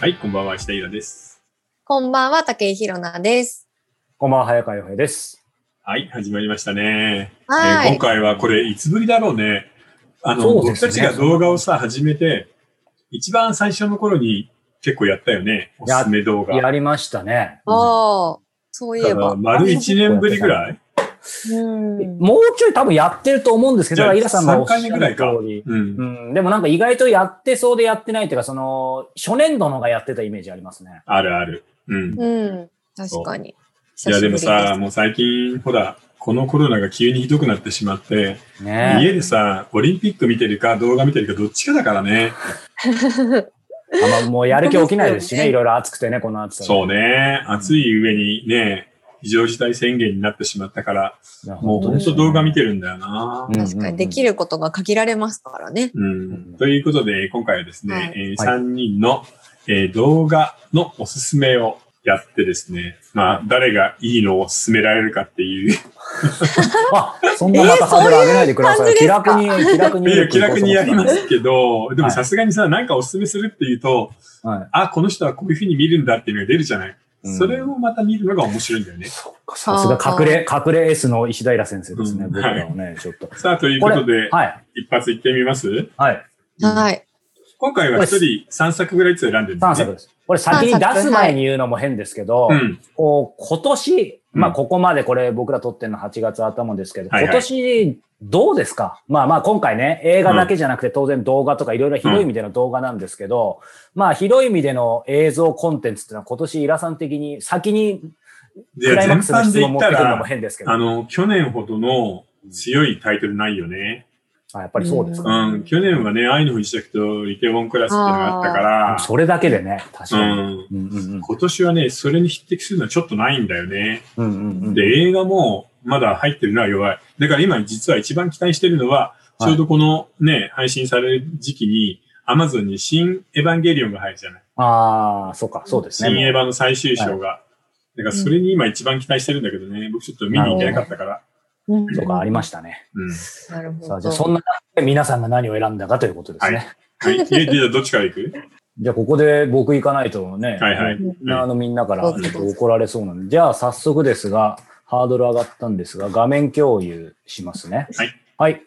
はい、こんばんは、石田イラです。こんばんは、竹井ひろなです。こんばんは、早川洋平です。はい、始まりましたね。はいえー今回はこれ、いつぶりだろうね。あの、ね僕たちが動画をさ、始めて、一番最初の頃に結構やったよね。おすすめ動画。やりましたね。ああ、そういえば。丸1年ぶりぐらいうん。もうちょい多分やってると思うんですけど、イラさんがおっしゃ3回目ぐらいかる通り。うん。うん、でもなんか意外とやってそうでやってないっていうか、その、初年度のがやってたイメージありますね。あるある。うん。うん。確かに。いや、でもさ、もう最近、ほら、このコロナが急にひどくなってしまって、ね家でさ、オリンピック見てるか動画見てるかどっちかだからね。あまもうやる気起きないですしね、いろいろ暑くてね、この暑さで。そうね。暑い上にね、非常事態宣言になってしまったから、もう本当動画見てるんだよなう。ん確かに、できることが限られますからね。うん。ということで、今回はですね、はいえーはい3人の、えー動画のおすすめをやってですね、まあ、誰がいいのを勧められるかっていう、あ、そんなまたハードル上げないでください。気えーそういう感楽に、気楽に。いや気楽にやりますけど、でもはいさすがにさ、なんかおすすめするっていうと、はい。あ、この人はこういうふうに見るんだっていうのが出るじゃない。うんそれをまた見るのが面白いんだよね。さすが隠れ、隠れ S の石平先生ですね。うん僕らはね、ちょっと。さあ、ということで、はい。一発いってみます？はい。はい。今回は一人3作ぐらいずつ選んでるんです3ね。作です。これ先に出す前に言うのも変ですけど、うん。こう、今年、まうんあここまでこれ僕ら撮ってるの8月頭ですけど、今年どうですか？まあまあ今回ね、映画だけじゃなくて当然動画とかいろいろ広い意味での動画なんですけど、まあ広い意味での映像コンテンツっていうのは今年イラさん的に先にで、クライマックスの質問持ってくるのもら、変ですけど、あの、去年ほどの強いタイトルないよね。あやっぱりそうですか。うん、去年はね、愛の不時着とリテウォンクラスっていうのがあったから、それだけでね、確うかに。ん。うんうんうん今年はね、それに匹敵するのはちょっとないんだよね。うんうんうんで、映画もまだ入ってるのは弱い。だから今実は一番期待してるのは、ちょうどこのね、配信される時期に、アマゾンに新エヴァンゲリオンが入るじゃない。ああ、そうか、そうですね。新エヴァの最終章が。だからそれに今一番期待してるんだけどね、僕ちょっと見に行けなかったから。うんそうか、ありましたね。うん。なるほさあ、じゃあど。そんな中で皆さんが何を選んだかということですね。はい。え、じゃあどっちから行く？じゃあ、ここで僕行かないとね、はいはいみんなあのみんなからちょっと怒られそうなので、じゃあ早速ですが、ハードル上がったんですが、画面共有しますね。はい。はい。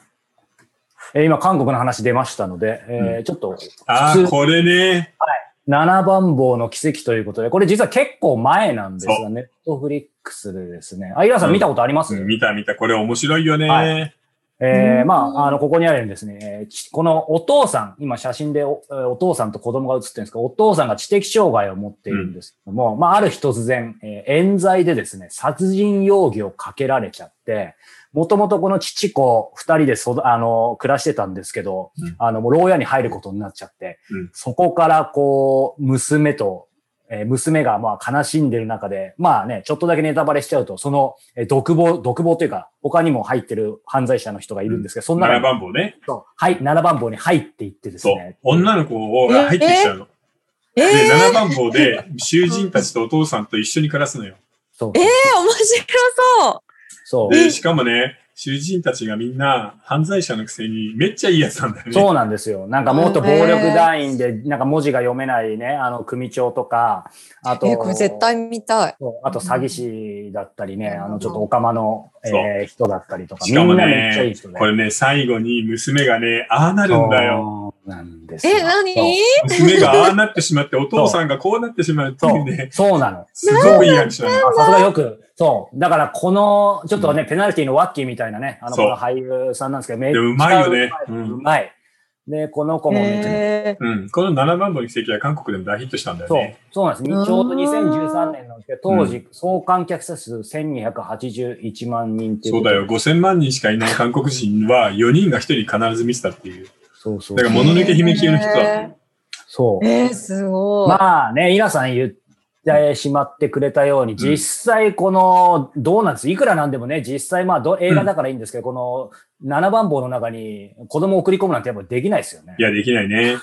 えー今、韓国の話出ましたので、えーちょっと、ああ、これね。7番棒の奇跡ということで、これ実は結構前なんですが、ネットフリックスでですね、あ、イラさん見たことあります、見た見た。これ面白いよね。はえーうん。まあ、あの、ここにあるようにですね、このお父さん、今写真でおえーお父さんと子供が写ってるんですけど、お父さんが知的障害を持っているんですけども、まあ、ある日突然、えー冤罪でですね、殺人容疑をかけられちゃって、もともとこの父子二人でそあの、暮らしてたんですけど、うん。あの、もう牢屋に入ることになっちゃって、うん。そこからこう、娘と、えー娘がまあ悲しんでる中で、まあね、ちょっとだけネタバレしちゃうと、その、えー独房、独房というか、他にも入ってる犯罪者の人がいるんですけど、そんな7の番棒ね。そうはい、7番棒に入っていってですそうね。。女の子が入ってきちゃうの。えー、で、え7番棒で囚人たちとお父さんと一緒に暮らすのよ。そう。ー、面白そう。そう。で、しかもね、囚人たちがみんな犯罪者のくせにめっちゃいいやつなんだよね。そうなんですよ。なんかもっと暴力団員で、なんか文字が読めないね、あの、組長とか、あと、えー、これ絶対見たい。あと詐欺師だったりね、あの、ちょっとオカマの、えー人だったりとか、しかもみんなめっちゃいいね。これね、最後に娘がね、ああなるんだよ。なんですよ。え、何？娘がああなってしまって、お父さんがこうなってしまうっていうね、そうなの。すごくいい話なの。あさすがよく、そう。だから、この、ちょっとね、ペナルティのワッキーみたいなね、あの、この俳優さんなんですけど、めっちゃうまいよねうまい。うんうまいで、この子もめっちゃ、えうん。この7番棒の奇跡は韓国でも大ヒットしたんだよそうね。、そうなんです。ちょうどうん2013年なんですけど、当時、総観客者数1281万人っていうそうだよ。5000万人しかいない韓国人は4人が1人必ず見てたっていう。そうそうだから、もののけ姫級の人だ。そう。ー、えー、すごい。まあね、イラさん言ってしまってくれたように、実際この、どうなんです？いくらなんでもね、実際まあど映画だからいいんですけど、この7番棒の中に子供を送り込むなんてやっぱできないですよねい。や、できないね。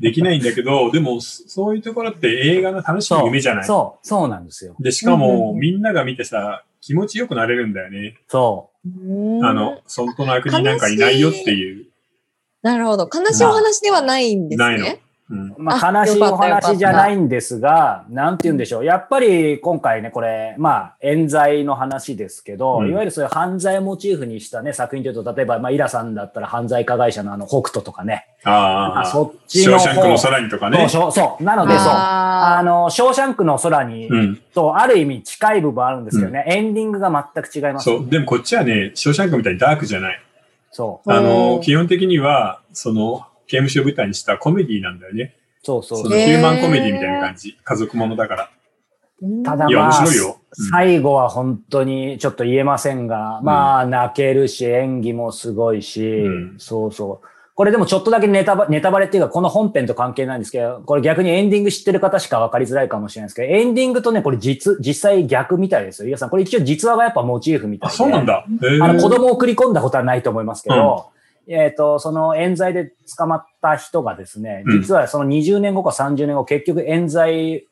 できないんだけど、でも、そそういうところって映画の楽しみ夢じゃない？そう、そうなんですよ。で、しかも、うんみんなが見てさ、気持ちよくなれるんだよね。そう。うんあの、本当の悪人なんかいないよっていう。なるほど。悲しいお話ではないんですないのね。。うん。まあ、あ悲しいお話じゃないんですが、なんて言うんでしょう。やっぱり今回ね、これ、まあ、冤罪の話ですけど、うんいわゆるそういう犯罪をモチーフにしたね、作品というと、例えば、まあ、イラさんだったら犯罪加害者のあの、北斗とかね。ああ、そっちショのーシャンクの方。空にとかね。そう、そう。なので、そう。ああの、ショーシャンクの空に、うん。と、ある意味近い部分あるんですけどね、エンディングが全く違います。そう。でもこっちはね、ショーシャンクみたいにダークじゃない。そう。あおの、ー基本的には、その、刑務所を舞台にしたコメディなんだよね。そうそうそのヒューマンコメディみたいな感じ。家族ものだから。ただまあ、面白いよ。うん最後は本当にちょっと言えませんが、まあ泣けるし、演技もすごいし、うんそうそう。これでもちょっとだけネタバネタバレっていうか、この本編と関係ないんですけど、これ逆にエンディング知ってる方しか分かりづらいかもしれないですけど、エンディングとね、これ実、実際逆みたいですよ。皆さん、これ一応実話がやっぱモチーフみたいあ、で。そうなんだ。あの子供を送り込んだことはないと思いますけど、えっ、と、その冤罪で捕まった人がですね、うん実はその20年後か30年後、結局冤罪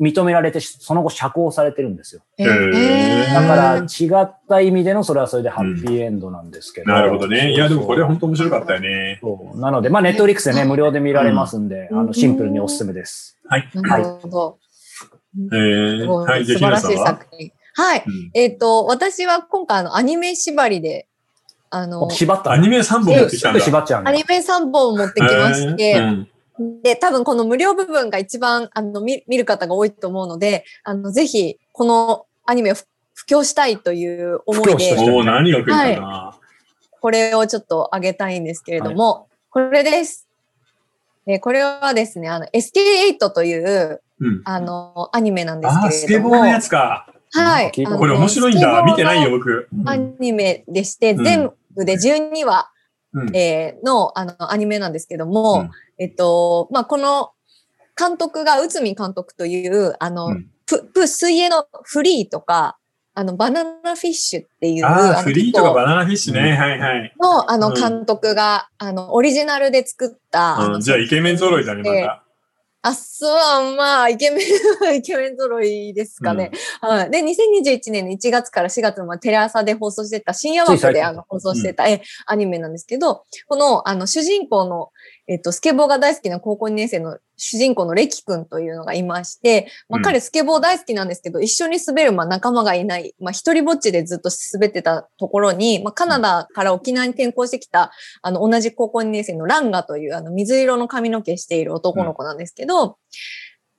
認められて、その後釈放されてるんですよ。ーだから違った意味でのそれはそれでハッピーエンドなんですけど。なるほどね。いや、でもこれは本当面白かったよね。そうなので、まあネットフリックスでね、無料で見られますんで、うんあの、シンプルにおすすめです。はい。なるほど。えー、はい。素晴らしい作品。はい。うんえっ、と、私は今回あのアニメ縛りで、あの、縛ったアニメ3本持ってきたんだ。縛っちゃうんだアニメ3本持ってきまして、へーうんで、多分この無料部分が一番あの見見る方が多いと思うので、あの、ぜひこのアニメを布布教したいという思いで何が来るかな。これをちょっと上げたいんですけれども、これです。えーこれはですね、あの、SK8 という、うん。あの、アニメなんですけれども。スケボーのやつか。はい。これ面白いんだ。見てないよ、。僕。アニメでして、うん全部で12話、うんえーの、あの、アニメなんですけども、うんえっと、まあ、この監督が内海監督という、あの、うんプ、プ、水泳のフリーとか、あの、バナナフィッシュっていう、ああ、のフリーとかバナナフィッシュね。はいはい。の、あの、うん監督が、あの、オリジナルで作った、じゃあ、イケメン揃いだね、また。あ、そう、まあ、イケメン、イケメン揃いですかね。はい。で、2021年の1月から4月までテレ朝で放送してた、深夜枠であの放送してた、えアニメなんですけど、この、あの、主人公の、えっと、スケボーが大好きな高校2年生の主人公のレキ君というのがいまして、まあ、うん。彼スケボー大好きなんですけど、一緒に滑る、まあ、仲間がいない、まあ、一人ぼっちでずっと滑ってたところに、まあ、カナダから沖縄に転校してきた、あの、同じ高校2年生のランガという、あの、水色の髪の毛している男の子なんですけど、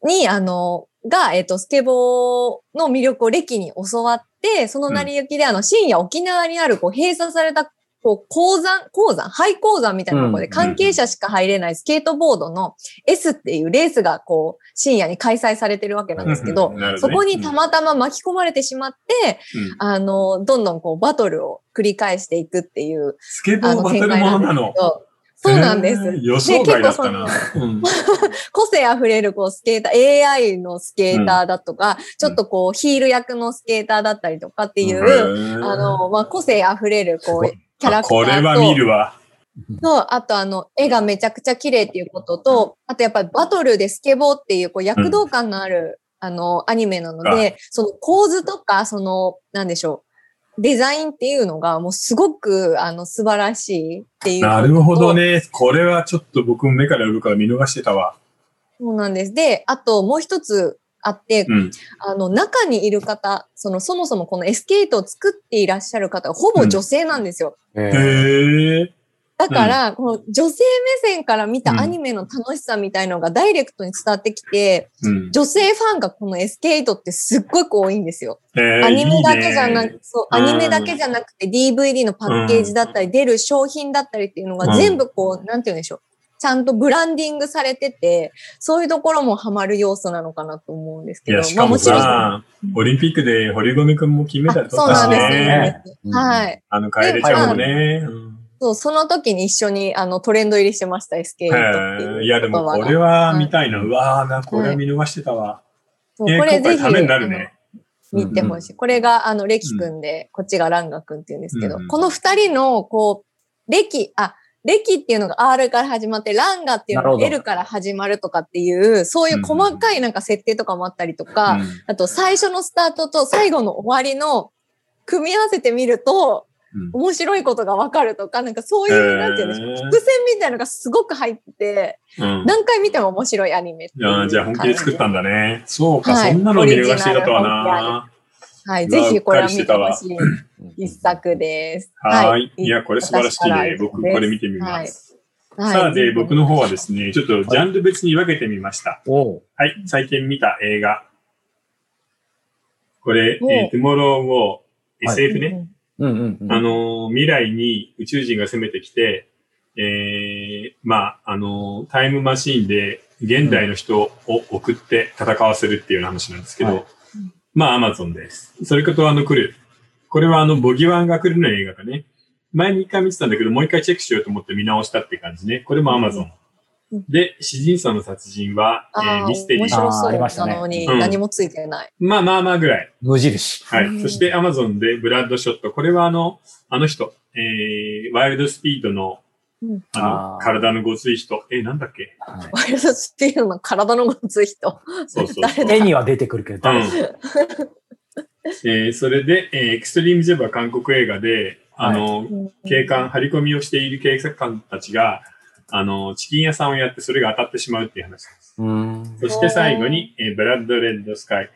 に、あの、が、えっ、と、スケボーの魅力を歴に教わって、その成り行きで、あの、深夜沖縄にある、こう、閉鎖された、こう、鉱山、鉱山、廃鉱山みたいなところで、うん関係者しか入れないスケートボードの S っていうレースが、こう、深夜に開催されてるわけなんですけどそね。こにたまたま巻き込まれてしまって、うん。あの、どんどんこう、バトルを繰り返していくっていう、スケボーバトルものなんのそうなんです。予想外だったな。うん。個性あふれるこうスケーター、AI のスケーターだとか、ちょっとこうヒール役のスケーターだったりとかっていう、へー。あの、まあ、個性あふれるこうキャラクターと、これは見るわ。と、あとあの、絵がめちゃくちゃ綺麗っていうことと、あとやっぱりバトルでスケボーっていうこう躍動感のある、あの、アニメなので、その構図とか、その、なんでしょう。デザインっていうのがもうすごくあの素晴らしいっていうことと。なるほどね。これはちょっと僕も目から売るから見逃してたわ。そうなんです。で、あともう一つあって、うん。あの、中にいる方、その、そもそもこの SK8 を作っていらっしゃる方がほぼ女性なんですよ。えへえ。だから、この女性目線から見うんたアニメの楽しさみたいのがダイレクトに伝わってきて、うん。女性ファンがこの SK8 ってすっごく多いんですよ。えーアニメだけじゃなく、そう、うんアニメだけじゃなくて DVD のパッケージだったり、出る商品だったりっていうのうんが全部こう、なんて言うんでしょう。ちゃんとブランディングされてて、そういうところもハマる要素なのかなと思うんですけど。いや、しかもちろんさ、オリンピックで堀米くんも金メダル取そうったしなんですね。ね。はい。あの、楓ちゃんもね。うんそう、その時に一緒にあのトレンド入りしてました、SK8 ってへいや、でもこれは見たいな。うわーな、これは見逃してたわ。そうえーこれぜひ、ためになるね。見てほしい。これが、あの、レキ君で、こっちがランガ君っていうんですけど、うんこの二人の、こう、レキ、あ、レキっていうのが R から始まって、ランガっていうのが L から始まるとかっていう、そういう細かいなんか設定とかもあったりとか、あと最初のスタートと最後の終わりの組み合わせてみると、うん。面白いことがわかるとか、なんかそういう、なんていうんでしょう、伏線みたいなのがすごく入ってて、うん。何回見ても面白いアニメいうあーじゃあ本気で作ったんだね。そうか、はいそんなの見逃してたとはな。はい、ぜひこれは見てほしい一作です。はーい。いや、これ素晴らしいね。僕、これ見てみます。はいさあ、で、僕の方はですね、ちょっとジャンル別に分けてみました。はい、最近見た映画。これ、おえー、トゥモロー・ウォー SF ね。ね。うんうんうん。あのー未来に宇宙人が攻めてきて、えー、まあ、あのータイムマシーンで現代の人を送って戦わせるっていうような話なんですけど、はいまあ、アマゾンです。それとあの、来る。これはあの、ボギワンが来るの映画がね、前に一回見てたんだけど、もう一回チェックしようと思って見直したって感じね。これもアマゾンうん。で、詩人層の殺人は、えーミステリー。面白あーありましたねそうなのにうん何もついてない。まあまあまあぐらい。無印。はい。うんそして、アマゾンでブラッドショット。これはあの、あの人、えー、ワイルドスピードの、うんあの、体のごつい人。え、なんだっけ？はいワイルドスピードの体のごつい人。そうそう 誰絵には出てくるけど、うん誰。えーそれで、えーエクストリームジェブは韓国映画で、あの、警官、張り込みをしている警察官たちが、あの、チキン屋さんをやってそれが当たってしまうっていう話です。うん。そして最後に、えーブラッド・レッド・スカイ。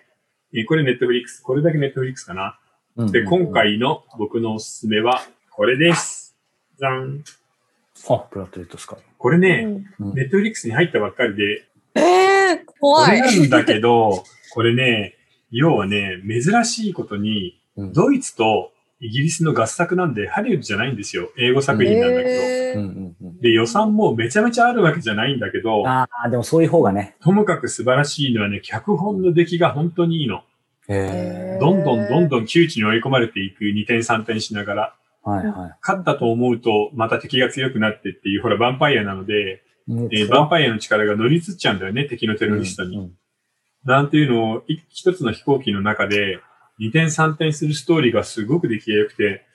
えーこれネットフリックス。これだけネットフリックスかな？で、うん今回の僕のおすすめは、これです。じゃん。あ、プラットレットスカイ。これね、うんネットフリックスに入ったばっかりで、ええー、こ怖い。れなんだけど、これね、要はね、珍しいことに、うんドイツとイギリスの合作なんで、ハリウッドじゃないんですよ。英語作品なんだけど。えーで、予算もめちゃめちゃあるわけじゃないんだけど、ああ、でもそういう方がね。ともかく素晴らしいのはね、脚本の出来が本当にいいの。へどんどんどんどん窮地に追い込まれていく2点3点しながら、え。はいは勝ったと思うとまた敵が強くなってっていう、ほら、ヴァンパイアなので、い。えーヴァンパイアの力が乗り移っちゃうんだよね、敵のテロリストに。うんなんていうのを、い一つの飛行機の中で、2点3点するストーリーがすごく出来が良くて、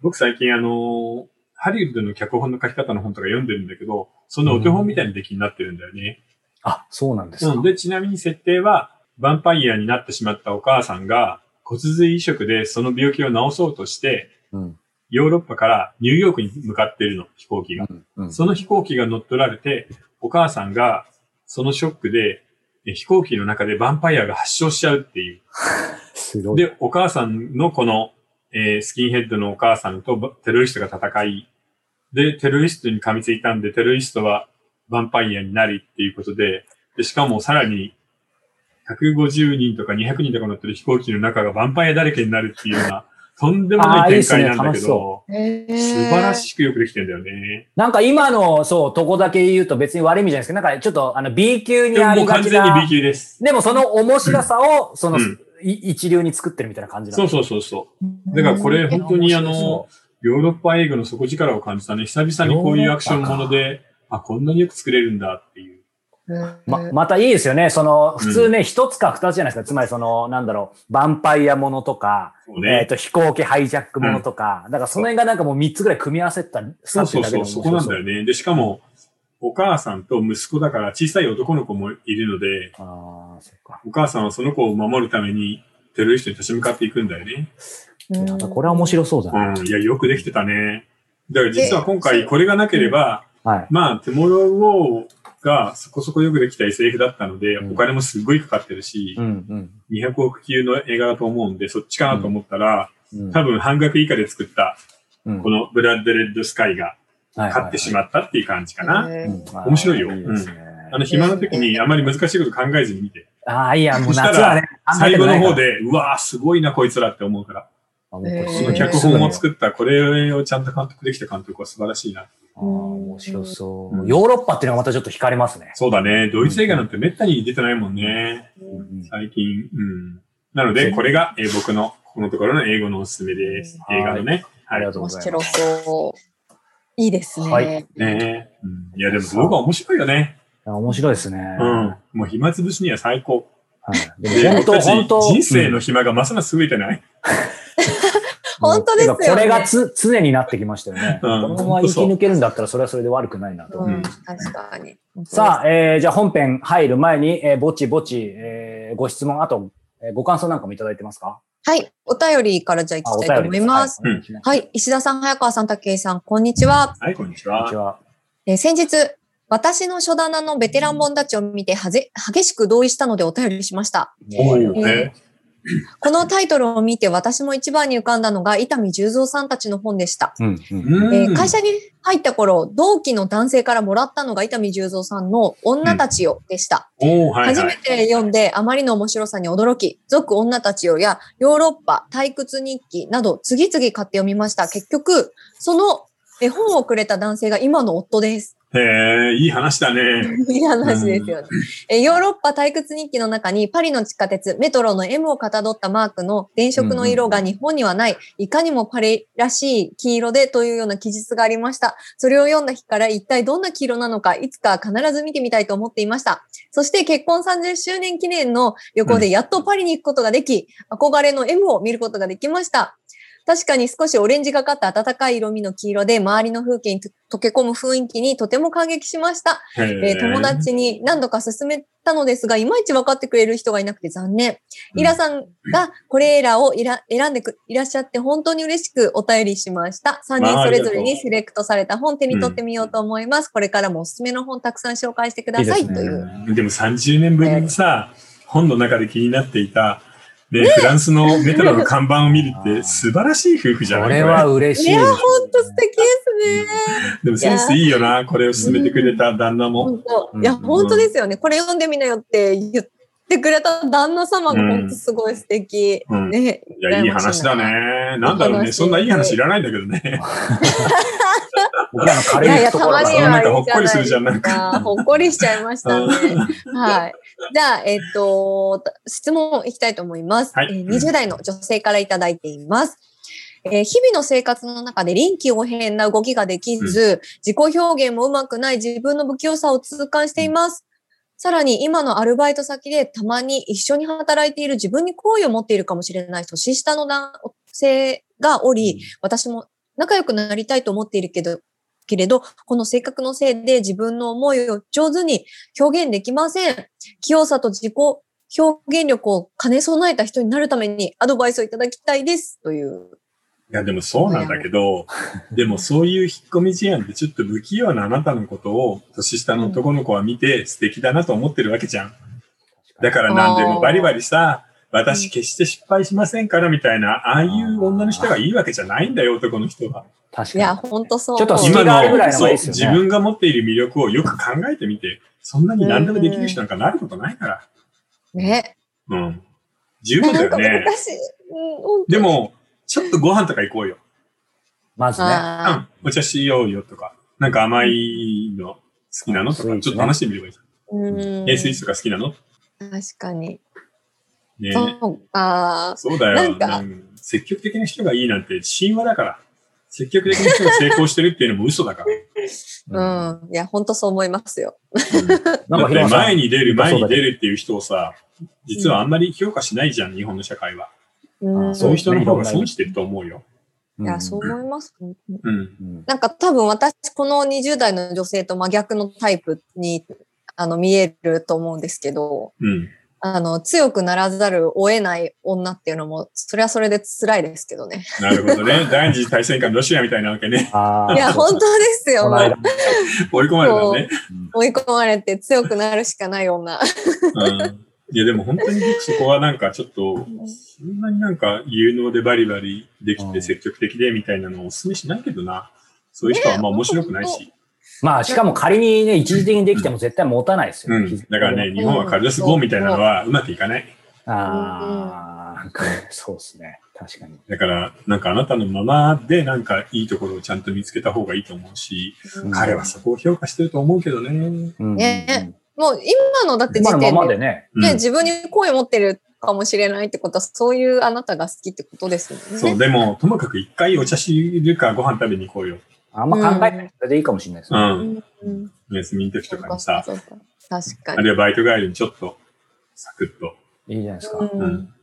僕最近あのーハリウッドの脚本の書き方の本とか読んでるんだけど、そのお手本みたいな出来になってるんだよね。あ、そうなんですか。うん、で、ちなみに設定は、ヴァンパイアになってしまったお母さんが、骨髄移植でその病気を治そうとして、うんヨーロッパからニューヨークに向かっているの、飛行機が。うんうんその飛行機が乗っ取られて、お母さんがそのショックで、え飛行機の中でヴァンパイアが発症しちゃうっていう。すごい。で、お母さんのこの、えースキンヘッドのお母さんとばテロリストが戦い、で、テロリストに噛みついたんで、テロリストはヴァンパイアになりっていうことで、で、しかもさらに、150人とか200人とか乗ってる飛行機の中がヴァンパイアだらけになるっていうような、とんでもない展開なんだけあーいいっすねど、えー素晴らしくよくできてんだよね。なんか今の、そう、とこだけ言うと別に悪い意味じゃないですけど、なんかちょっとあの B 級にありがちもう完全にな B。級です。でもその面白さを、その、うんい一流に作ってるみたいな感じなんそうそうそうそう。だからこれ本当にあの、ヨーロッパ映画の底力を感じたね。久々にこういうアクションもので、あ、こんなによく作れるんだっていう。ま、またいいですよね。その、普通ね、一、つか二つじゃないですか。つまりその、なんだろう、ヴァンパイアものとか、ねえっ、と、飛行機ハイジャックものとか、だからその辺がなんかもう三つぐらい組み合わせた、そうそうそう、そこなんだよね。で、しかも、お母さんと息子だから小さい男の子もいるので、ああ、そっか。お母さんはその子を守るためにテロリストに立ち向かっていくんだよね。なんかこれは面白そうだな。うん。いや、よくできてたね。だから実は今回これがなければ、はい。まあ、テモロー・ウォーがそこそこよくできた SF だったので、うんお金もすごいかかってるしう、ん、200億級の映画だと思うんで、そっちかなと思ったら、うん。うん多分半額以下で作った、うんこのブラッド・レッド・スカイが勝ってしまったっていう感じかな。面白いよあの、暇な時にあまり難しいこと考えずに見て。ああ、いや、もうそしたら夏はね、最後の方で。で、うわーすごいな、こいつらって思うから。あもうこれえーその脚本を作った、これをちゃんと監督できた監督は素晴らしいな。ああ、面白そうう。んヨーロッパっていうのがまたちょっと惹かれますね。そうだね。ドイツ映画なんてめったに出てないもんね。うん最近。うん。なので、これが、えー僕の、このところの英語のおすすめです。はい映画のね。ありがとうご面白ざいます。そう。いいですね。はいねえうん。いや、でも動画面白いよね。あ面白いですね。うん。もう暇つぶしには最高。はい。でで、も本当、本当。人生のうん暇がますます増えてない。本当ですよねこれがつ常になってきましたよね。うんこのまま生き抜けるんだったら、それはそれで悪くないなと。うんうん確かに。さあ、えー、じゃあ本編入る前に、えー、ぼちぼち、えー、ご質問、あと、えーご感想なんかもいただいてますか？はい。お便りからじゃああ、行きたいと思います。はいうんはい。石田さん、早川さん、武井さん、こんにちは。はい、こんにちは。こんにちは。えー先日、私の書棚のベテラン本たちを見てはぜ、激しく同意したのでお便りしました。おねーえこのタイトルを見て私も一番に浮かんだのが伊丹十三さんたちの本でした。うんうんうんえー会社に入った頃、同期の男性からもらったのが伊丹十三さんの女たちよでした。おーはい初めはい。て読んであまりの面白さに驚き、続女たちよやヨーロッパ退屈日記など次々買って読みました。結局、その絵本をくれた男性が今の夫です。へえ、いい話だね。いい話ですよね。えヨーロッパ退屈日記の中にパリの地下鉄、メトロの M をかたどったマークの電飾の色が日本にはない、いかにもパリらしい黄色でというような記述がありました。それを読んだ日から一体どんな黄色なのか、いつか必ず見てみたいと思っていました。そして結婚30周年記念の旅行でやっとパリに行くことができ、憧れの M を見ることができました。確かに少しオレンジがかった暖かい色味の黄色で、周りの風景に溶け込む雰囲気にとても感激しました。へえー友達に何度か勧めたのですが、いまいち分かってくれる人がいなくて残念。うんイラさんがこれらをいら選んでくいらっしゃって本当に嬉しくお便りしました。3人それぞれにセレクトされた本手に取ってみようと思います。これからもおすすめの本たくさん紹介してくださいいいですねという。でも30年ぶりにさ、本の中で気になっていた、で、フランスのメトロの看板を見るって素晴らしい夫婦じゃない？これは嬉しいいや、です。本当素敵ですね。でもセンスいいよな、これを勧めてくれた旦那も。いや、本当ですよね。これ読んでみなよって言ってくれた旦那様が本当すごい素敵。うんね。いや、いい話だね。なんだろうね。そんないい話いらないんだけどね。僕らの軽いやいや、いところがたまになんかはいいじゃないですほっこりするじゃんなんか。ほっこりしちゃいましたね。はい。じゃあ、えっと、質問いきたいと思います。はいえー20代の女性からいただいています。えー日々の生活の中で臨機応変な動きができず、自己表現もうまくない自分の不器用さを痛感しています。さらに今のアルバイト先でたまに一緒に働いている自分に好意を持っているかもしれない年下の男性がおり、私も仲良くなりたいと思っているけど、けれど、この性格のせいで自分の思いを上手に表現できません。器用さと自己表現力を兼ね備えた人になるためにアドバイスをいただきたいです。という。いや、でもそうなんだけど、でもそういう引っ込み思案ってちょっと不器用なあなたのことを年下の男の子は見て素敵だなと思ってるわけじゃん。だからなんでもバリバリさ、私決して失敗しませんからみたいな、ああいう女の人がいいわけじゃないんだよ、男の人は。確いや、かに。ほんとそう。ちょっと隙今の、そう、自分が持っている魅力をよく考えてみて、そんなに何でもできる人なんかなることないから。ね。うん。十分だよね。でも、ちょっとご飯とか行こうよ。まずね。うあん。お茶しようよとか。なんか甘いの好きなのとか、ちょっと話してみればいいうんゃん。え、スイーツとか好きなの？確かに。ねそうか。そうだよ。なん積極的な人がいいなんて神話だから。積極的な人が成功してるっていうのも嘘だから。うん。いや、ほんとそう思いますよ。だって前に出る、前に出るっていう人をさ、実はあんまり評価しないじゃん、日本の社会は。うん。そういう人の方が損してると思うよ。うんいや、そう思います。うんうん。うんなんか多分私、この20代の女性と真逆のタイプに、あの、見えると思うんですけど、うん。あの、強くならざるを得ない女っていうのも、それはそれで辛いですけどね。なるほどね。第二次大戦下のロシアみたいなわけね。いや、本当ですよ。追い込まれたね。追い込まれて強くなるしかない女。うん。いや、でも本当に僕そこはなんかちょっと、そんなになんか有能でバリバリできてうん積極的でみたいなのをお勧めしないけどな。そういう人はあんま面白くないし。まあ、しかも仮にね、一時的にできても絶対持たないですよ。うん。だからね、日本はカルロス・ゴーンみたいなのはうまくいかない。ああ、そうですね。確かに。だから、なんかあなたのままでなんかいいところをちゃんと見つけた方がいいと思うし、うん彼はそこを評価してると思うけどね。うんねもう今のだって時点でままでね。うんね、自分に好意を持ってるかもしれないってことは、そういうあなたが好きってことですよね。そう、でも、ともかく一回お茶しるかご飯食べに行こうよ。あんま考えないそれでいいかもしれないですうね。ん。うん。お休みの時とかにさ、そうかそうか確かに。あるいはバイト帰りにちょっと、サクッと。いいじゃないですか。ううんん。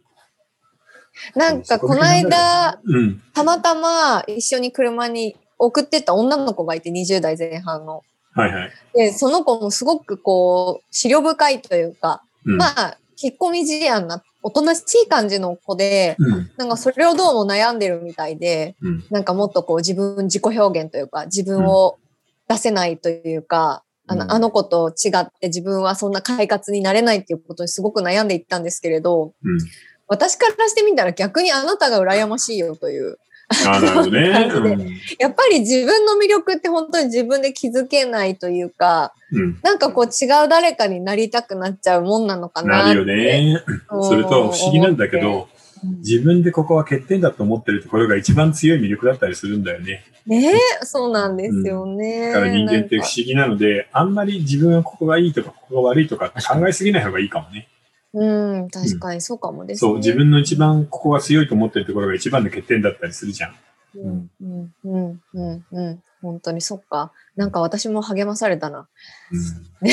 なんか、この間、うん。たまたま一緒に車に送ってった女の子がいて、20代前半の。はいはい。で、その子もすごくこう、資料深いというか、うん。まあ、引っ込み思案な、おとなしい感じの子で、うん。なんかそれをどうも悩んでるみたいで、うん。なんかもっとこう自分、自己表現というか、自分を出せないというか、あうんの、あの子と違って自分はそんな快活になれないっていうことにすごく悩んでいったんですけれど、うん。私からしてみたら逆にあなたが羨ましいよという。なるほどね。やっぱり自分の魅力って本当に自分で気づけないというか、うん。なんかこう違う誰かになりたくなっちゃうもんなのかな。なるよね。それと不思議なんだけど、自分でここは欠点だと思ってるところが一番強い魅力だったりするんだよね。ねえ、そうなんですよね。だから人間って不思議なので、あんまり自分はここがいいとか、ここが悪いとか考えすぎない方がいいかもね。うん、確かにそうかもですね。そう、自分の一番ここが強いと思ってるところが一番の欠点だったりするじゃん。うん、うん、うん、うん、うん。本当にそっか。なんか私も励まされたな。うん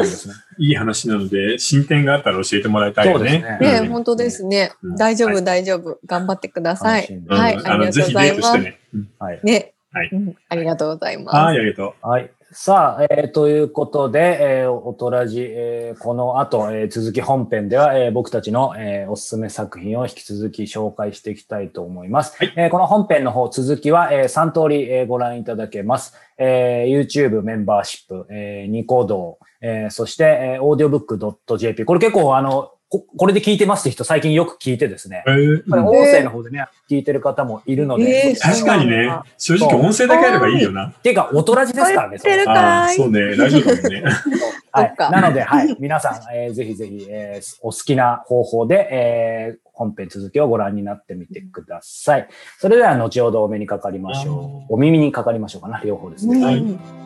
ですね。いい話なので、進展があったら教えてもらいたいよね。そうですねねうん本当ですね。うん大丈夫、はい大丈夫。頑張ってください。はい、ありがとうございます。ートしてね。うんはい。ね、はいうんありがとうございます。はい、ありがとう。はい。さあ、えーということで、えー、おとらじ、えーこの後、えー続き本編では、えー僕たちの、えーおすすめ作品を引き続き紹介していきたいと思います。はいえーこの本編の方、続きは、え3通り、えーご覧いただけます。えー YouTube メンバーシップ、えーニコ動、えーそして、えー audiobook.jp。これ結構、あの、ここれで聞いてますって人最近よく聞いてですね。えーこれ音声の方でね、聞いてる方もいるので。えー確かにね、正直音声だけあればいいよな。ていうか、おとらじですからね。それそうね、ラジオだもんね。はい。なので、はい。皆さん、えーぜひぜひ、えーお好きな方法で、えー本編続きをご覧になってみてください。それでは、後ほどお目にかかりましょう。お耳にかかりましょうかな、両方ですね。うんはい